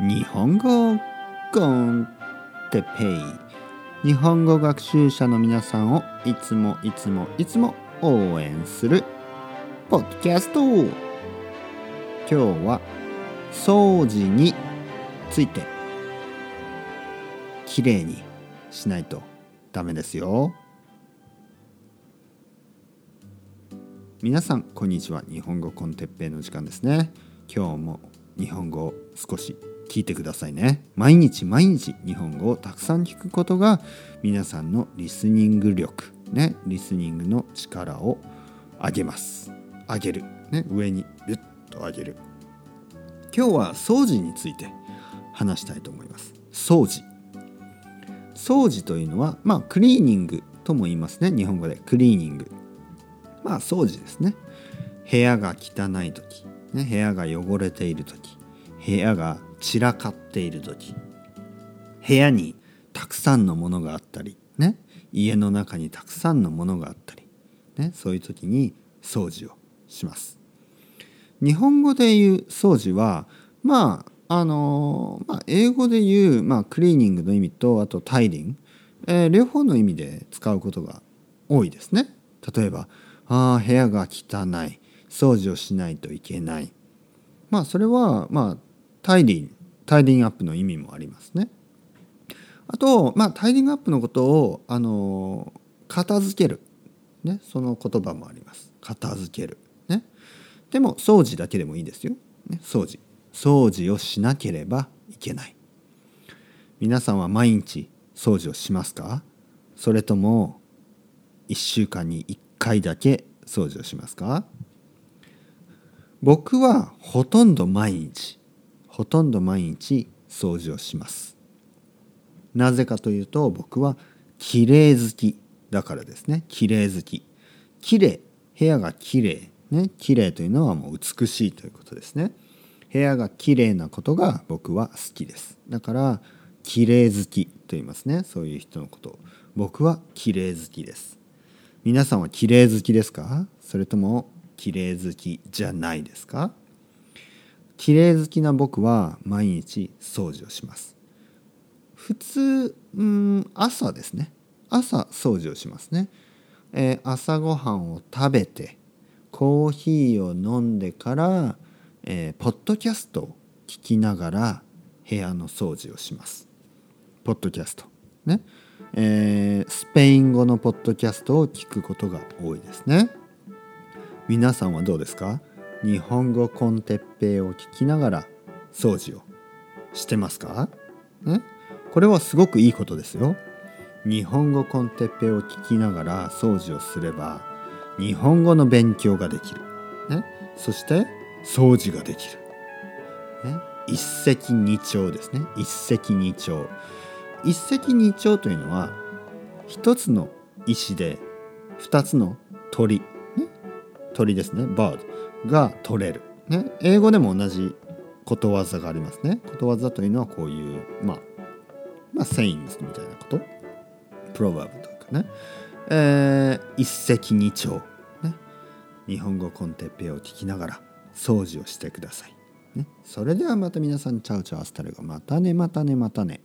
日本語コンテペイ。日本語学習者の皆さんをいつもいつもいつも応援するポッドキャスト。今日は掃除についてきれいにしないとダメですよ。皆さんこんにちは。日本語コンテッペイの時間ですね。今日も日本語を少し聞いてくださいね。毎日毎日日本語をたくさん聞くことが皆さんのリスニング力。ねリスニングの力を上げます。上げる。ね上にビュッと上げる。今日は掃除について話したいと思います。掃除。掃除というのはまあクリーニングとも言いますね。日本語で。クリーニング。まあ掃除ですね。部屋が汚い時、ね、部屋が汚れている時。部屋が散らかっている時部屋にたくさんのものがあったりね家の中にたくさんのものがあったり、ね、そういう時に掃除をします。日本語で言う掃除はまああのまあ、英語で言う、まあ、クリーニングの意味とあとタイリング、えー、両方の意味で使うことが多いですね。例えばあ部屋が汚い掃除をしないといけない。まあそれはまあタイリンタイリングアップの意味もありますね。あと、まあ、タイリングアップのことをあの片付ける、ね、その言葉もあります。片付ける、ね。でも掃除だけでもいいですよ。ね、掃除掃除をしなければいけない。皆さんは毎日掃除をしますか？それとも1週間に1回だけ掃除をしますか？僕はほとんど毎日ほとんど毎日掃除をします。なぜかというと僕は綺麗好きだからですね。綺麗好き。綺麗。部屋が綺麗。ね。綺麗というのはもう美しいということですね。部屋が綺麗なことが僕は好きです。だから綺麗好きと言いますね。そういう人のこと僕は綺麗好きです。皆さんは綺麗好きですか？それとも綺麗好きじゃないですか？綺麗好きな僕は毎日掃除をします。普通うん朝ですね。朝掃除をしますね、えー、朝ごはんを食べてコーヒーを飲んでから、えー、ポッドキャストを聞きながら部屋の掃除をします。ポッドキャスト。ね。えー、スペイン語のポッドキャストを聞くことが多いですね。皆さんはどうですか？日本語コンテッペイを聞きながら掃除をしてますか、ね、これはすごくいいことですよ。日本語コンテッペイを聞きながら掃除をすれば日本語の勉強ができる。ね、そして掃除ができる。ね、一石二鳥ですね。一石二鳥。一石二鳥というのは一つの石で二つの鳥、ね、鳥ですね。バード。が取れる。ね、英語でも同じことわざがありますね。ことわざというのはこういう、まあ、まあ、セインズみたいなこと。プロバブとかね。えー、一石二鳥。ね。日本語コンテッペを聞きながら掃除をしてください。ね、それではまた皆さん、チャウチャウアスタレゴ。またね、またね、またね。